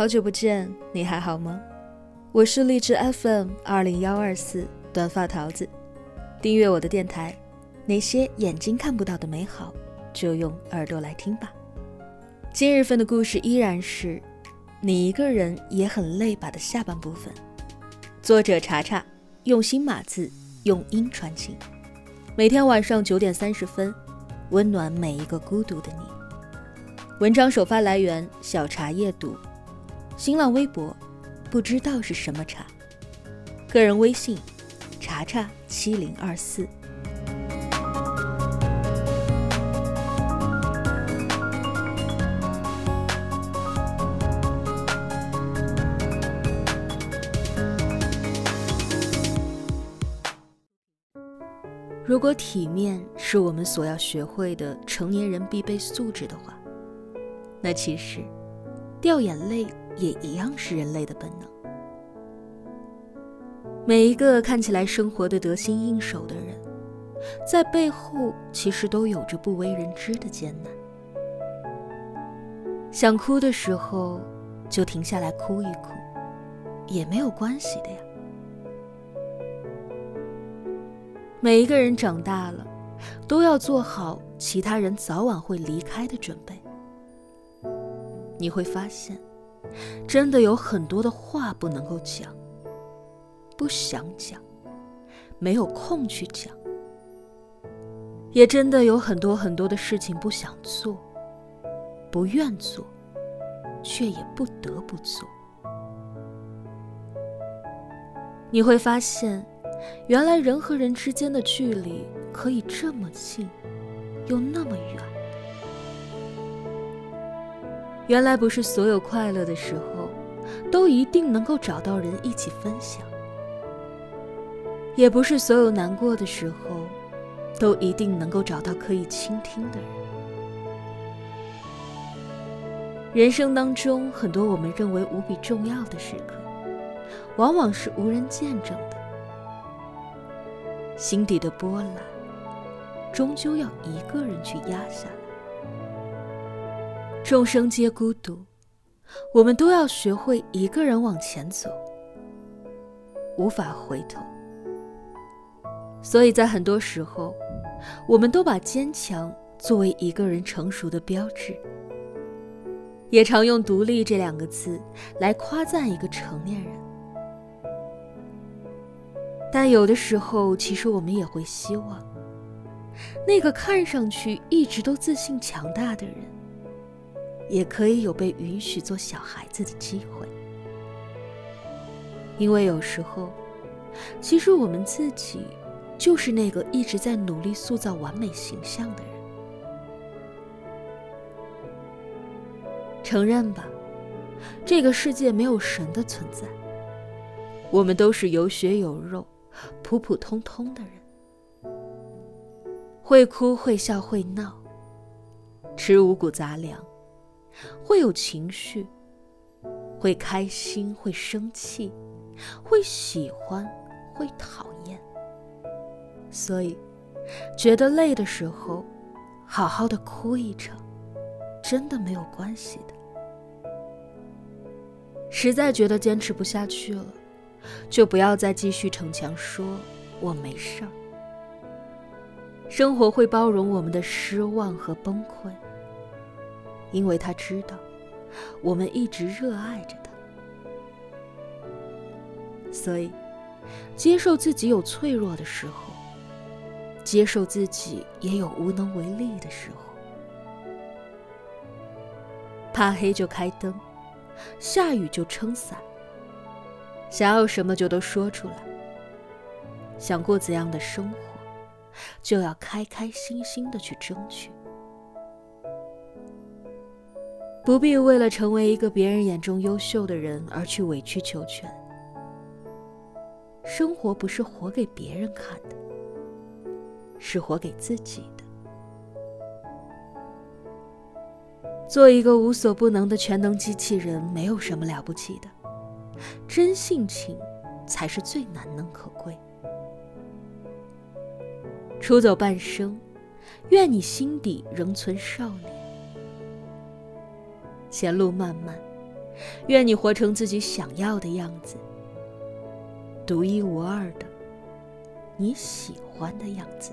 好久不见，你还好吗？我是荔枝 FM 二零幺二四短发桃子，订阅我的电台。那些眼睛看不到的美好，就用耳朵来听吧。今日份的故事依然是你一个人也很累吧的下半部分。作者查查，用心码字，用音传情。每天晚上九点三十分，温暖每一个孤独的你。文章首发来源：小茶夜读。新浪微博，不知道是什么茶。个人微信：查查七零二四。如果体面是我们所要学会的成年人必备素质的话，那其实掉眼泪。也一样是人类的本能。每一个看起来生活的得心应手的人，在背后其实都有着不为人知的艰难。想哭的时候，就停下来哭一哭，也没有关系的呀。每一个人长大了，都要做好其他人早晚会离开的准备。你会发现。真的有很多的话不能够讲，不想讲，没有空去讲，也真的有很多很多的事情不想做，不愿做，却也不得不做。你会发现，原来人和人之间的距离可以这么近，又那么远。原来不是所有快乐的时候，都一定能够找到人一起分享；也不是所有难过的时候，都一定能够找到可以倾听的人。人生当中，很多我们认为无比重要的时刻，往往是无人见证的。心底的波澜，终究要一个人去压下。众生皆孤独，我们都要学会一个人往前走，无法回头。所以在很多时候，我们都把坚强作为一个人成熟的标志，也常用“独立”这两个字来夸赞一个成年人。但有的时候，其实我们也会希望，那个看上去一直都自信强大的人。也可以有被允许做小孩子的机会，因为有时候，其实我们自己就是那个一直在努力塑造完美形象的人。承认吧，这个世界没有神的存在，我们都是有血有肉、普普通通的人，会哭会笑会闹，吃五谷杂粮。会有情绪，会开心，会生气，会喜欢，会讨厌。所以，觉得累的时候，好好的哭一场，真的没有关系的。实在觉得坚持不下去了，就不要再继续逞强，说我没事儿。生活会包容我们的失望和崩溃。因为他知道，我们一直热爱着他，所以接受自己有脆弱的时候，接受自己也有无能为力的时候。怕黑就开灯，下雨就撑伞。想要什么就都说出来。想过怎样的生活，就要开开心心的去争取。不必为了成为一个别人眼中优秀的人而去委曲求全。生活不是活给别人看的，是活给自己的。做一个无所不能的全能机器人，没有什么了不起的，真性情才是最难能可贵。出走半生，愿你心底仍存少年。前路漫漫，愿你活成自己想要的样子，独一无二的，你喜欢的样子。